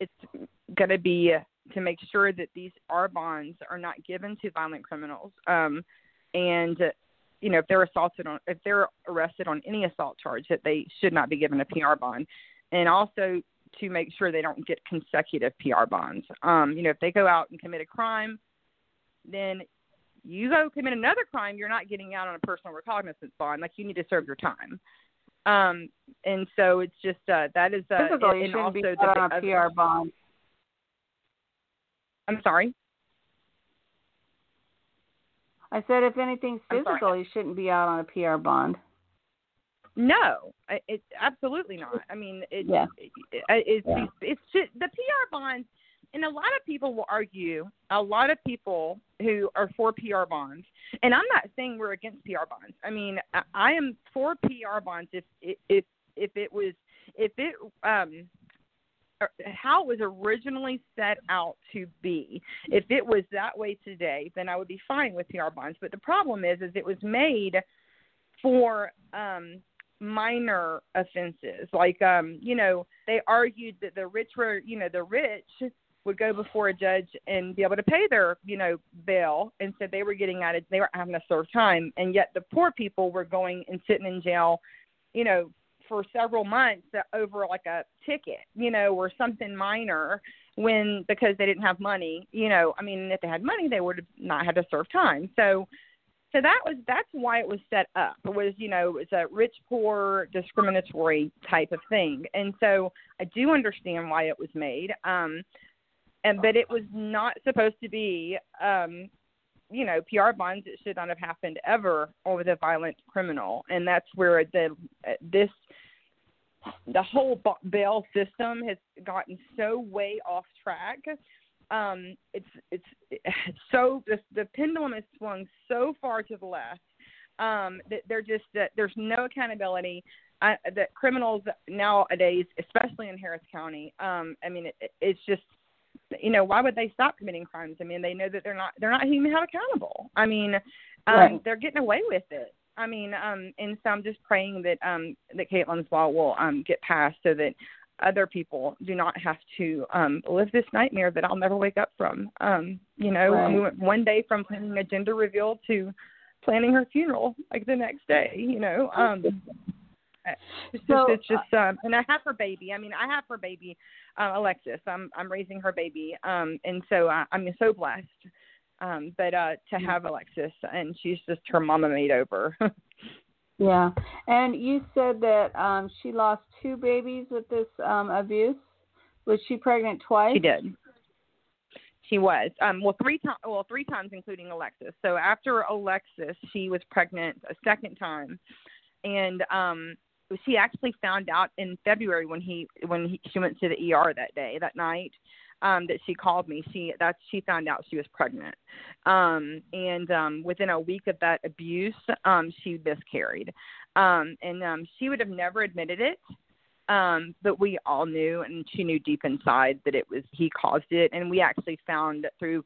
it's going to be to make sure that these R bonds are not given to violent criminals um and you know if they're assaulted on if they're arrested on any assault charge that they should not be given a PR bond, and also to make sure they don't get consecutive PR bonds. Um, you know if they go out and commit a crime, then you go commit another crime, you're not getting out on a personal recognizance bond. Like you need to serve your time. Um, and so it's just uh, that is uh, Typically, and, and also be the, on a PR bond. I'm sorry. I said if anything's physical, you shouldn't be out on a PR bond. No, it's absolutely not. I mean, it, yeah. it, it, it's yeah. it's just, the PR bonds, and a lot of people will argue. A lot of people who are for PR bonds, and I'm not saying we're against PR bonds. I mean, I, am for PR bonds if if if it was if it um how it was originally set out to be. If it was that way today, then I would be fine with PR bonds. But the problem is, is it was made for um, minor offenses. Like, um, you know, they argued that the rich were, you know, the rich would go before a judge and be able to pay their, you know, bail, and so they were getting out of, they were having to serve time, and yet the poor people were going and sitting in jail, you know, for several months over like a ticket, you know, or something minor when because they didn't have money, you know, I mean if they had money they would have not had to serve time. So so that was that's why it was set up. It was, you know, it's a rich poor discriminatory type of thing. And so I do understand why it was made. Um and but it was not supposed to be um you know PR bonds it should not have happened ever over the violent criminal. And that's where the this the whole bail system has gotten so way off track. Um it's it's, it's so the, the pendulum has swung so far to the left um that they're just that there's no accountability. Uh, that criminals nowadays especially in Harris County um I mean it, it's just you know why would they stop committing crimes i mean they know that they're not they're not even held accountable i mean um right. they're getting away with it i mean um and so i'm just praying that um that caitlynne's law will um get passed so that other people do not have to um live this nightmare that i'll never wake up from um you know right. we went one day from planning a gender reveal to planning her funeral like the next day you know um it's so, just it's just um and I have her baby. I mean, I have her baby, uh, Alexis. I'm I'm raising her baby. Um and so I, I'm so blessed. Um but uh to mm-hmm. have Alexis and she's just her mama made over. yeah. And you said that um she lost two babies with this um abuse. Was she pregnant twice? She did. She was. Um well three times well three times including Alexis. So after Alexis, she was pregnant a second time. And um she actually found out in February when he when he, she went to the ER that day that night um that she called me. She that she found out she was pregnant. Um and um within a week of that abuse um she miscarried. Um and um she would have never admitted it um but we all knew and she knew deep inside that it was he caused it. And we actually found through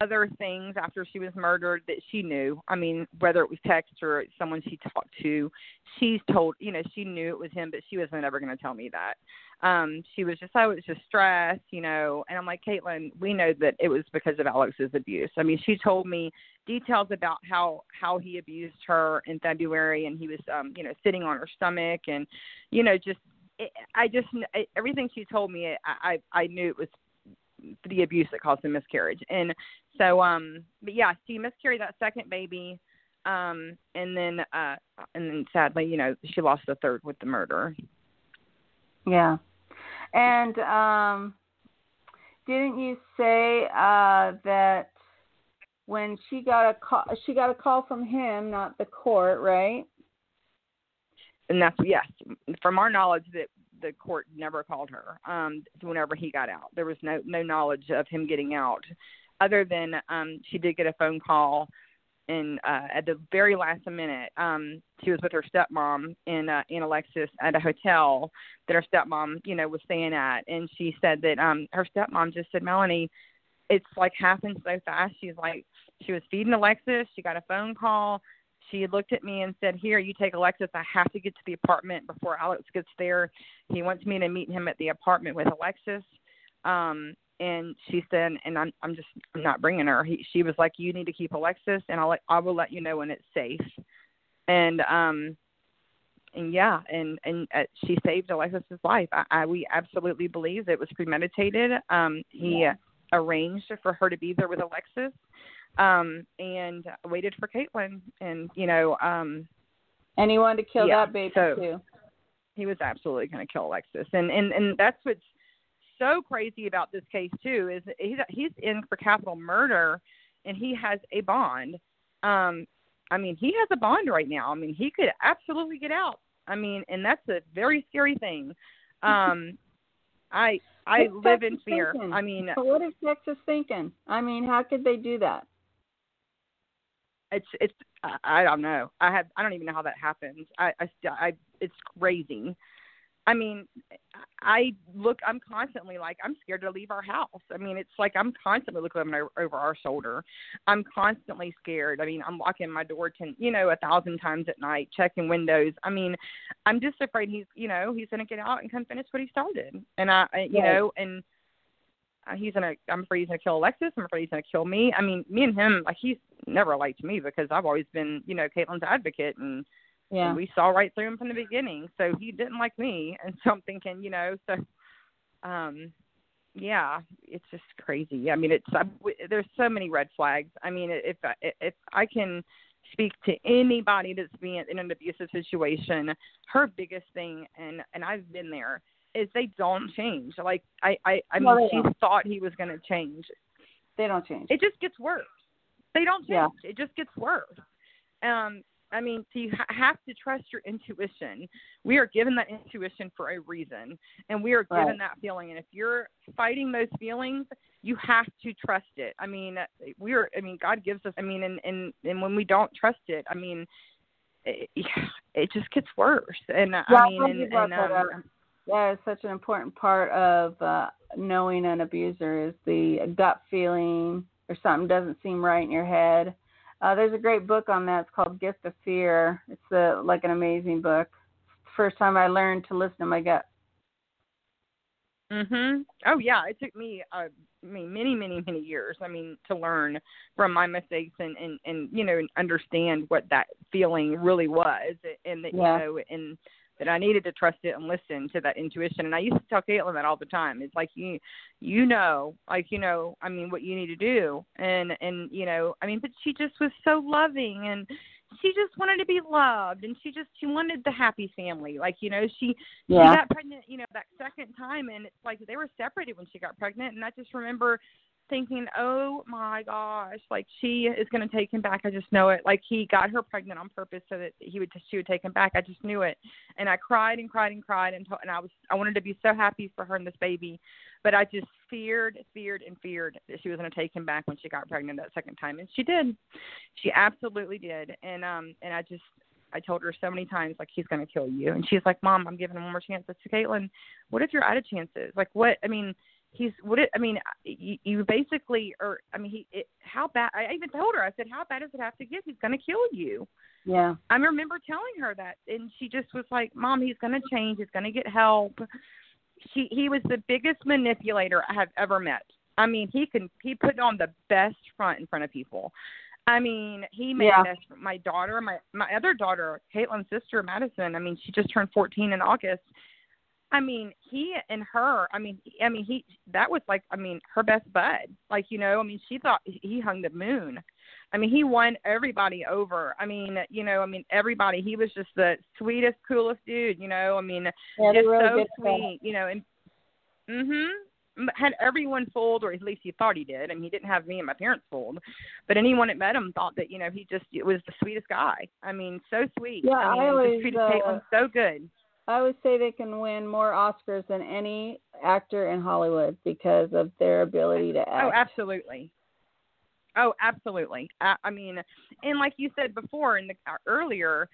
other things after she was murdered that she knew. I mean, whether it was text or someone she talked to, she's told, you know, she knew it was him, but she wasn't ever going to tell me that. Um, she was just, it was just stress, you know. And I'm like, Caitlynne, we know that it was because of Alex's abuse. I mean, she told me details about how how he abused her in February, and he was, um, you know, sitting on her stomach, and, you know, just. I just everything she told me, I I, I knew it was the abuse that caused the miscarriage. And so, um, but yeah, she miscarried that second baby, um, and then, uh, and then sadly, you know, she lost the third with the murder. Yeah, and um, didn't you say uh, that when she got a call, she got a call from him, not the court, right? And that's yes, from our knowledge that the court never called her um whenever he got out. There was no no knowledge of him getting out other than um she did get a phone call and uh at the very last minute. Um she was with her stepmom in uh in Alexis at a hotel that her stepmom you know was staying at. And she said that um her stepmom just said Melanie it's like happened so fast. She's like she was feeding Alexis. She got a phone call she looked at me and said here you take Alexis I have to get to the apartment before Alex gets there he wants me to meet him at the apartment with Alexis um and she said, and I'm I'm just I'm not bringing her. He, she was like, you need to keep Alexis, and I'll I will let you know when it's safe. And um, and yeah, and and uh, she saved Alexis's life. I, I we absolutely believe it was premeditated. Um, he yeah. arranged for her to be there with Alexis, um, and waited for Caitlynne, and you know, um, and he wanted to kill yeah, that baby so, too. He was absolutely going to kill Alexis, and and and that's what's so crazy about this case too is he's he's in for capital murder, and he has a bond. Um, I mean, he has a bond right now. I mean, he could absolutely get out. I mean, and that's a very scary thing. Um, I I What's live Texas in fear. Thinking? I mean, but what is Texas thinking? I mean, how could they do that? It's it's I, I don't know. I have I don't even know how that happens. I I, I it's crazy. I mean, I look. I'm constantly like I'm scared to leave our house. I mean, it's like I'm constantly looking over, over our shoulder. I'm constantly scared. I mean, I'm locking my door to you know a thousand times at night, checking windows. I mean, I'm just afraid he's you know he's gonna get out and come finish what he started. And I, I you Right. know, and he's gonna. I'm afraid he's gonna kill Alexis. I'm afraid he's gonna kill me. I mean, me and him, like he's never liked me because I've always been you know Caitlynne's advocate and Yeah. and we saw right through him from the beginning. So he didn't like me, and so I'm thinking, you know, so um, yeah, it's just crazy. I mean, it's I, w- there's so many red flags. I mean, if I, if I can speak to anybody that's being in an abusive situation, her biggest thing, and and I've been there, is they don't change. Like I I I mean, she thought he was going to change. They don't change. It just gets worse. They don't change. Yeah. It just gets worse. Um, I mean, so you ha- have to trust your intuition. We are given that intuition for a reason, and we are given Right. that feeling. And if you're fighting those feelings, you have to trust it. I mean, we are. I mean, God gives us. I mean, and and and when we don't trust it, I mean, it, it just gets worse. And Yeah, I mean, and, and um. That is such an important part of uh, knowing an abuser is the gut feeling or something doesn't seem right in your head. Uh, there's a great book on that. It's called Gift of Fear. It's a, like an amazing book. First time I learned to listen to my gut. Mhm. Oh yeah, it took me uh, I mean many many many years. I mean to learn from my mistakes and and and you know understand what that feeling really was and that Yeah. you know and that I needed to trust it and listen to that intuition. And I used to tell Caitlynne that all the time. It's like you you know, like you know, I mean what you need to do. And and you know, I mean but she just was so loving and she just wanted to be loved and she just she wanted the happy family. Like, you know, she she Yeah. got pregnant, you know, that second time, and it's like they were separated when she got pregnant. And I just remember thinking, oh my gosh, like she is going to take him back. I just know it. Like he got her pregnant on purpose so that he would she would take him back. I just knew it, and I cried and cried and cried and told. and I was I wanted to be so happy for her and this baby, but I just feared, feared, and feared that she was going to take him back when she got pregnant that second time, and she did. She absolutely did, and um and I just I told her so many times, like, he's going to kill you. And she's like, Mom, I'm giving him one more chance. I said, Caitlynne, what if you're out of chances? Like, what? I mean, he's, what it, I mean, you, you basically, or, I mean, he, it, how bad, I even told her, I said, how bad does it have to get? He's going to kill you. Yeah. I remember telling her that, and she just was like, "Mom, he's going to change. He's going to get help." She he was the biggest manipulator I have ever met. I mean, he can he put on the best front in front of people. I mean, he made Yeah. us my daughter, my my other daughter, Caitlynne's sister, Madison. I mean, she just turned 14 in August. I mean, he and her. I mean, I mean, he that was like, I mean, her best bud. Like, you know, I mean, she thought he hung the moon. I mean, he won everybody over. I mean, you know, I mean, everybody. He was just the sweetest, coolest dude. You know, I mean, Yeah, just really so for that. sweet. You know, and mhm, had everyone fooled, or at least he thought he did. I mean, he didn't have me and my parents fooled, but anyone that met him thought that you know he just was the sweetest guy. I mean, so sweet. Yeah, I mean, I always, treated uh, Caitlynne so good. I would say they can win more Oscars than any actor in Hollywood because of their ability to act. Oh, absolutely. Oh, absolutely. I, I mean, and like you said before in the uh, earlier,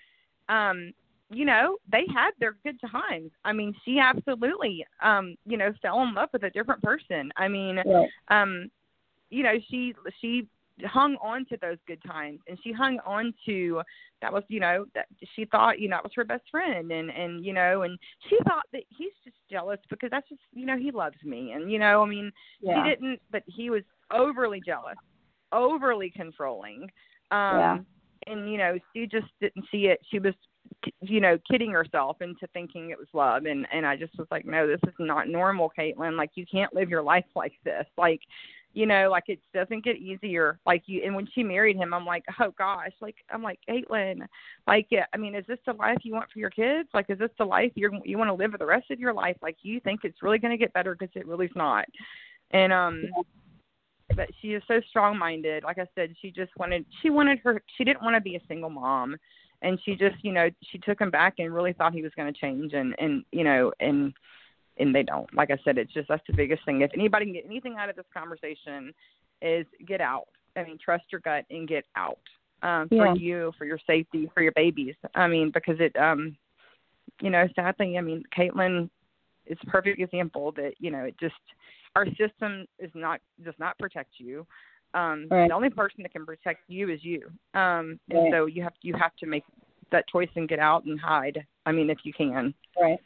um, you know, they had their good times. I mean, she absolutely, um, you know, fell in love with a different person. I mean, um, you know, she she hung on to those good times, and she hung on to that was, you know, that she thought, you know, that was her best friend, and and you know, and she thought that he's just jealous because that's just, you know, he loves me, and you know, I mean, Yeah. she didn't, but he was overly jealous, overly controlling. Um Yeah. and you know, she just didn't see it. She was you know, kidding herself into thinking it was love and and I just was like, No, this is not normal, Caitlynne. Like you can't live your life like this. Like you know, like it doesn't get easier. Like you, and when she married him, I'm like, oh gosh, like I'm like Caitlynne, like yeah, I mean, is this the life you want for your kids? Like, is this the life you're you want to live for the rest of your life? Like, you think it's really going to get better because it really's not. And um, but she is so strong minded. Like I said, she just wanted she wanted her she didn't want to be a single mom, and she just you know she took him back and really thought he was going to change and and you know and and they don't. Like I said, it's just that's the biggest thing. If anybody can get anything out of this conversation, is get out. I mean, trust your gut and get out um, for Yeah. you, for your safety, for your babies. I mean, because it, um, you know, sadly, I mean, Caitlynne is a perfect example that you know it just our system is not does not protect you. Um, Right. The only person that can protect you is you, um, and Right. so you have you have to make that choice and get out and hide. I mean, if you can. Right.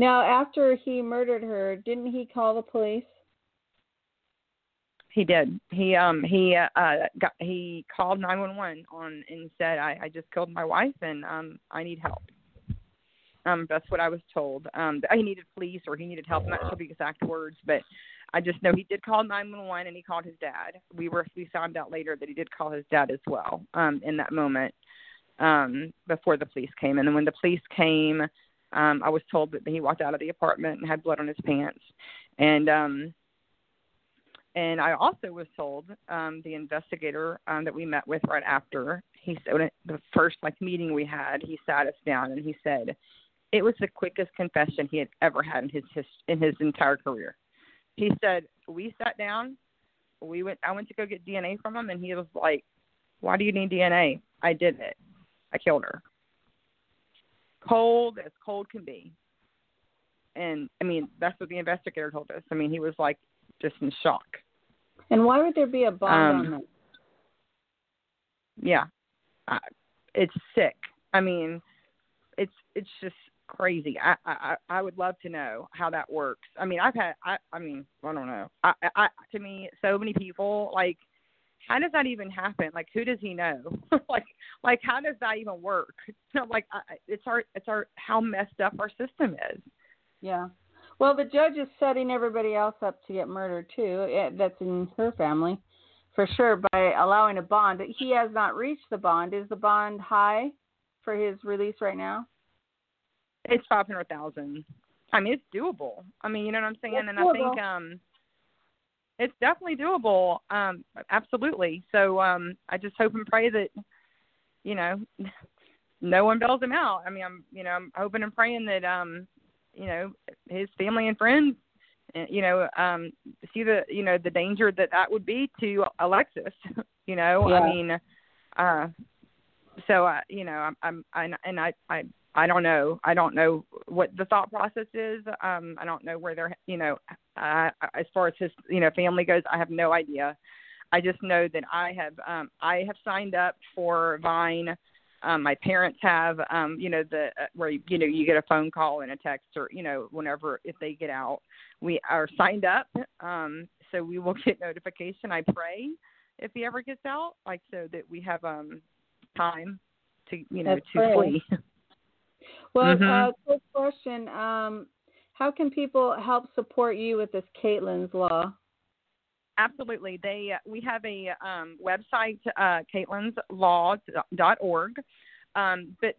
Now, after he murdered her, didn't he call the police? He did. He um he uh got he called nine one one on and said I I just killed my wife and um I need help. Um that's what I was told. Um he needed police or he needed help. I'm not sure the exact words, but I just know he did call nine one one and he called his dad. We were we found out later that he did call his dad as well. Um in that moment um before the police came and then when the police came um I was told that he walked out of the apartment and had blood on his pants. And um and I also was told um, the investigator um, that we met with right after he said the first like meeting we had, he sat us down and he said it was the quickest confession he had ever had in his, his in his entire career. He said we sat down, we went. I went to go get DNA from him, and he was like, "Why do you need DNA? I did it. I killed her. Cold as cold can be." And I mean, that's what the investigator told us. I mean, he was like just in shock. And why would there be a bond Um, on that? yeah I, it's sick i mean it's it's just crazy I, I i i would love to know how that works i mean i've had i i mean i don't know i i to me so many people like how does that even happen like who does he know like like how does that even work no like I, it's our it's our how messed up our system is Yeah. Well, the judge is setting everybody else up to get murdered too. eh, That's in her family, for sure, by allowing a bond. He has not reached the bond. Is the bond high for his release right now? it's five hundred thousand i mean it's doable i mean you know what i'm saying It's and i think um it's definitely doable um absolutely so um i just hope and pray that you know no one bails him out i mean i'm you know i'm hoping and praying that um you know his family and friends uh, you know um see the you know the danger that that would be to alexis you know Yeah. i mean uh so uh you know i'm i'm I, and i i I don't know. I don't know what the thought process is. Um, I don't know where they're, you know, uh, as far as his, you know, family goes. I have no idea. I just know that I have, um, I have signed up for Vine. Um, my parents have, um, you know, the uh, where you know you get a phone call and a text, or you know, whenever if they get out, we are signed up. Um, so we will get notification. I pray if he ever gets out, like so that we have um time to, you know, Let's to flee. Well, Mhm. uh, quick question. Um, how can people help support you with this Caitlynne's Law? Absolutely. They we have a um, website, uh, Caitlynne'sLaw.org, um, but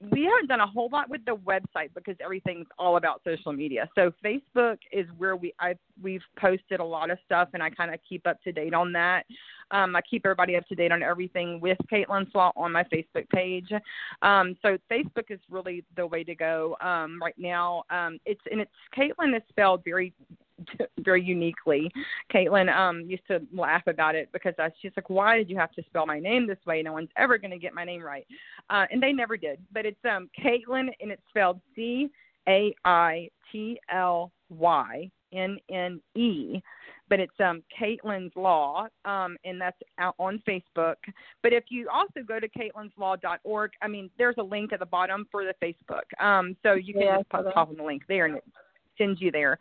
we haven't done a whole lot with the website because everything's all about social media. So Facebook is where we I we've posted a lot of stuff, and I kind of keep up to date on that. Um, I keep everybody up to date on everything with Caitlynne's Law on my Facebook page. Um, so Facebook is really the way to go um, right now. Um, it's and it's Caitlynne is spelled very very uniquely. Caitlynne um used to laugh about it because I, she's like, "Why did you have to spell my name this way? No one's ever going to get my name right," uh, and they never did. But it's um Caitlynne, and it's spelled C A I T L Y N N E but it's um Caitlynne's Law, um, and that's out on Facebook. But if you also go to Caitlynne'sLaw.org, I mean, there's a link at the bottom for the Facebook, um, so you can Yeah, just pop, pop on the link there, and it sends you there.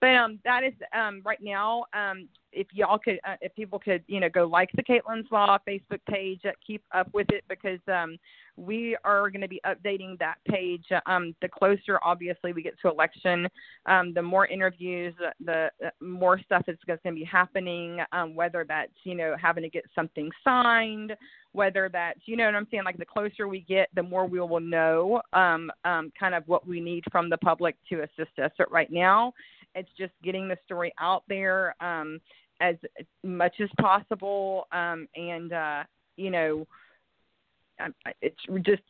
But um, that is um right now. Um, if y'all could, uh, if people could, you know, go like the Caitlynne's Law Facebook page, uh, keep up with it because um, we are going to be updating that page. Um, the closer, obviously, we get to election, um, the more interviews, the, the more stuff is going to be happening. Um, whether that's you know having to get something signed, whether that's you know what I'm saying. Like the closer we get, the more we will know um, um, kind of what we need from the public to assist us. But right now, it's just getting the story out there um, as much as possible, um, and uh, you know um, it's just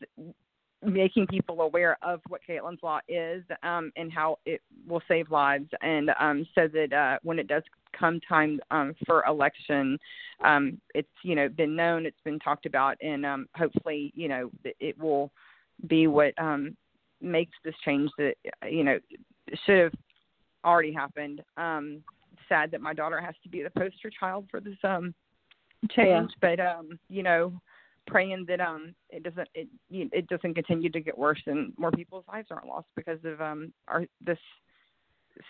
making people aware of what Caitlynne's Law is um, and how it will save lives, and um, so that uh, when it does come time um, for election, um, it's you know been known, it's been talked about, and um, hopefully you know it will be what um, makes this change that you know should have already happened. Sad that my daughter has to be the poster child for this um, change, but um, you know praying that um it doesn't it it doesn't continue to get worse and more people's lives aren't lost because of um our this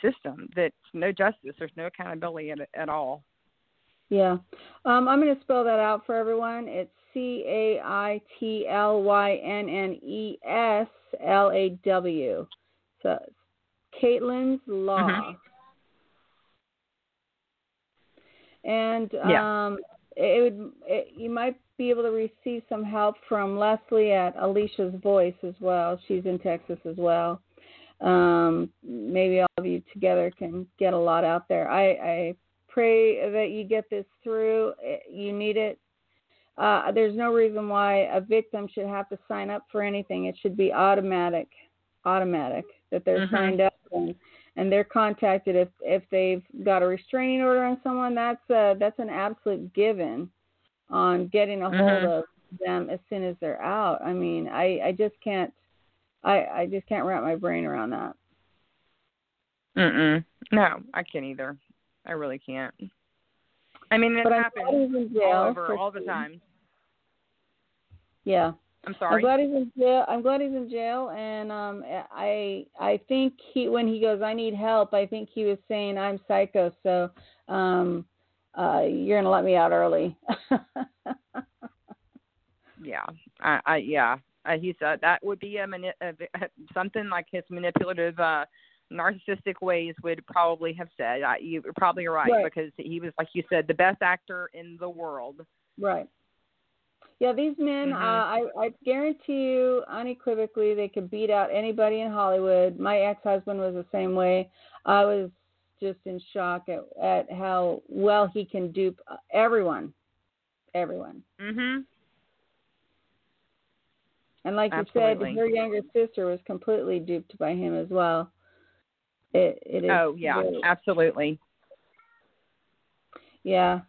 system that's no justice there's no accountability at at all Yeah. Um, I'm going to spell that out for everyone. It's C A I T L Y N N E S L A W. So it's Caitlynne's Law. Mhm. And Yeah. um, it would it, you might be able to receive some help from Leslie at Alicia's Voice as well. She's in Texas as well. Um, maybe all of you together can get a lot out there. I, I pray that you get this through. You need it. Uh, there's no reason why a victim should have to sign up for anything. It should be automatic, automatic that they're Mhm. signed up and, and they're contacted if if they've got a restraining order on someone. That's a, that's an absolute given on getting a hold Mhm. of them as soon as they're out. I mean, I I just can't. I I just can't wrap my brain around that. Mm-mm. no i can't either i really can't i mean it But happens all over all the time Yeah. I'm I'm sorry glad he's in jail. I'm glad he's in jail, and um, I I think he when he goes, I need help. I think he was saying I'm psycho, so um, uh, you're gonna let me out early. yeah i i yeah uh, he's uh, that would be a, mani- a something like his manipulative uh narcissistic ways would probably have said I, you're probably right, Right. because he was like you said the best actor in the world right. Yeah, these men, Mhm. uh, I I guarantee you unequivocally they could beat out anybody in Hollywood. My ex-husband was the same way. I was just in shock at at how well he can dupe uh, everyone, everyone. mhm And like Absolutely. you said, her younger sister was completely duped by him as well. It it is. oh yeah very- absolutely yeah.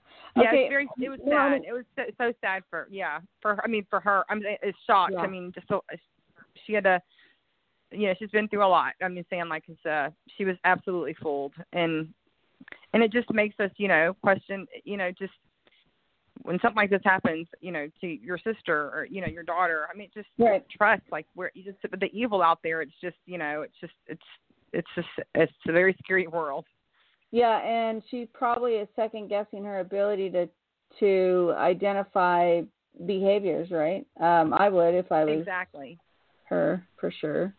Yeah, okay. it's very. It was no, sad. It was so, so sad for yeah for her. I mean for her. I'm it's shocked. Yeah. I mean just so she had a. You know, she's been through a lot. I mean, saying like it's uh, she was absolutely fooled, and and it just makes us, you know, question, you know, just when something like this happens, you know, to your sister or you know your daughter. I mean, just Right. trust, like where you just the evil out there. It's just, you know, it's just it's it's just it's a very scary world. Yeah, and she probably is second guessing her ability to to identify behaviors. Right. Um, I would if I was Exactly. her for sure.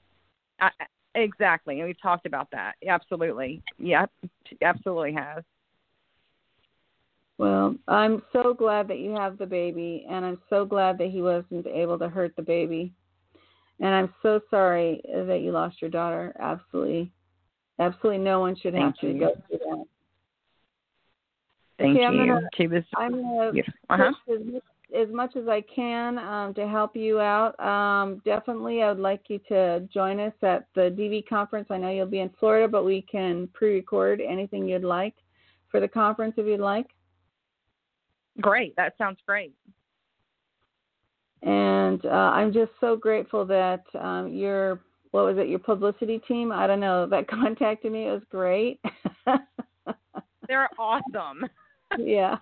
I, exactly, and we've talked about that. Absolutely, yeah, she absolutely has. Well, I'm so glad that you have the baby, and I'm so glad that he wasn't able to hurt the baby. And I'm so sorry that you lost your daughter. Absolutely, absolutely, no one should have Thank to you. go through that. Thank Okay, I'm you. gonna- she was. I'm gonna Yeah. Uh-huh. this, as much as I can um, to help you out. Um, definitely, I would like you to join us at the DV conference. I know you'll be in Florida, but we can pre-record anything you'd like for the conference if you'd like. Great, that sounds great. And uh, I'm just so grateful that um, your what was it your publicity team? I don't know that contacted me. It was great. They're awesome. yeah,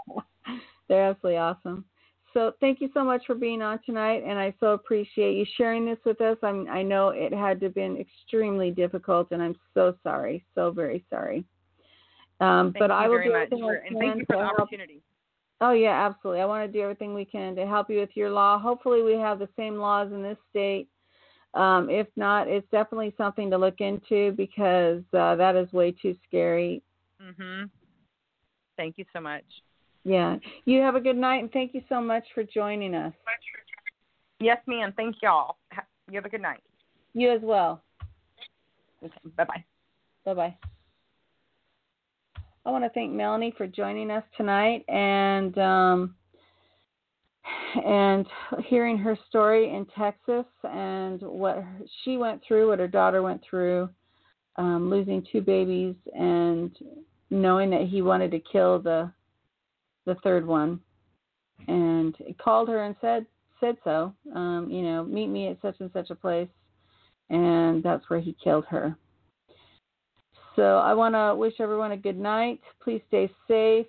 they're absolutely awesome. So thank you so much for being on tonight, and I so appreciate you sharing this with us. I'm, I know it had to have been extremely difficult, and I'm so sorry, so very sorry. Um, thank but I will do everything for, I can. And thank you for the help. opportunity. Oh yeah, absolutely. I want to do everything we can to help you with your law. Hopefully, we have the same laws in this state. Um, if not, it's definitely something to look into because uh, that is way too scary. Mhm. Thank you so much. Yeah. You have a good night, and thank you so much for joining us. Yes, ma'am. Thank y'all. You have a good night. You as well. Okay. Bye bye. Bye bye. I want to thank Melanie for joining us tonight and um, and hearing her story in Texas and what she went through, what her daughter went through, um, losing two babies and knowing that he wanted to kill the the third one, and he called her and said said so. Um, you know, meet me at such and such a place, and that's where he killed her. So I want to wish everyone a good night. Please stay safe.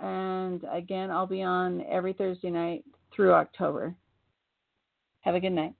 And again, I'll be on every Thursday night through October. Have a good night.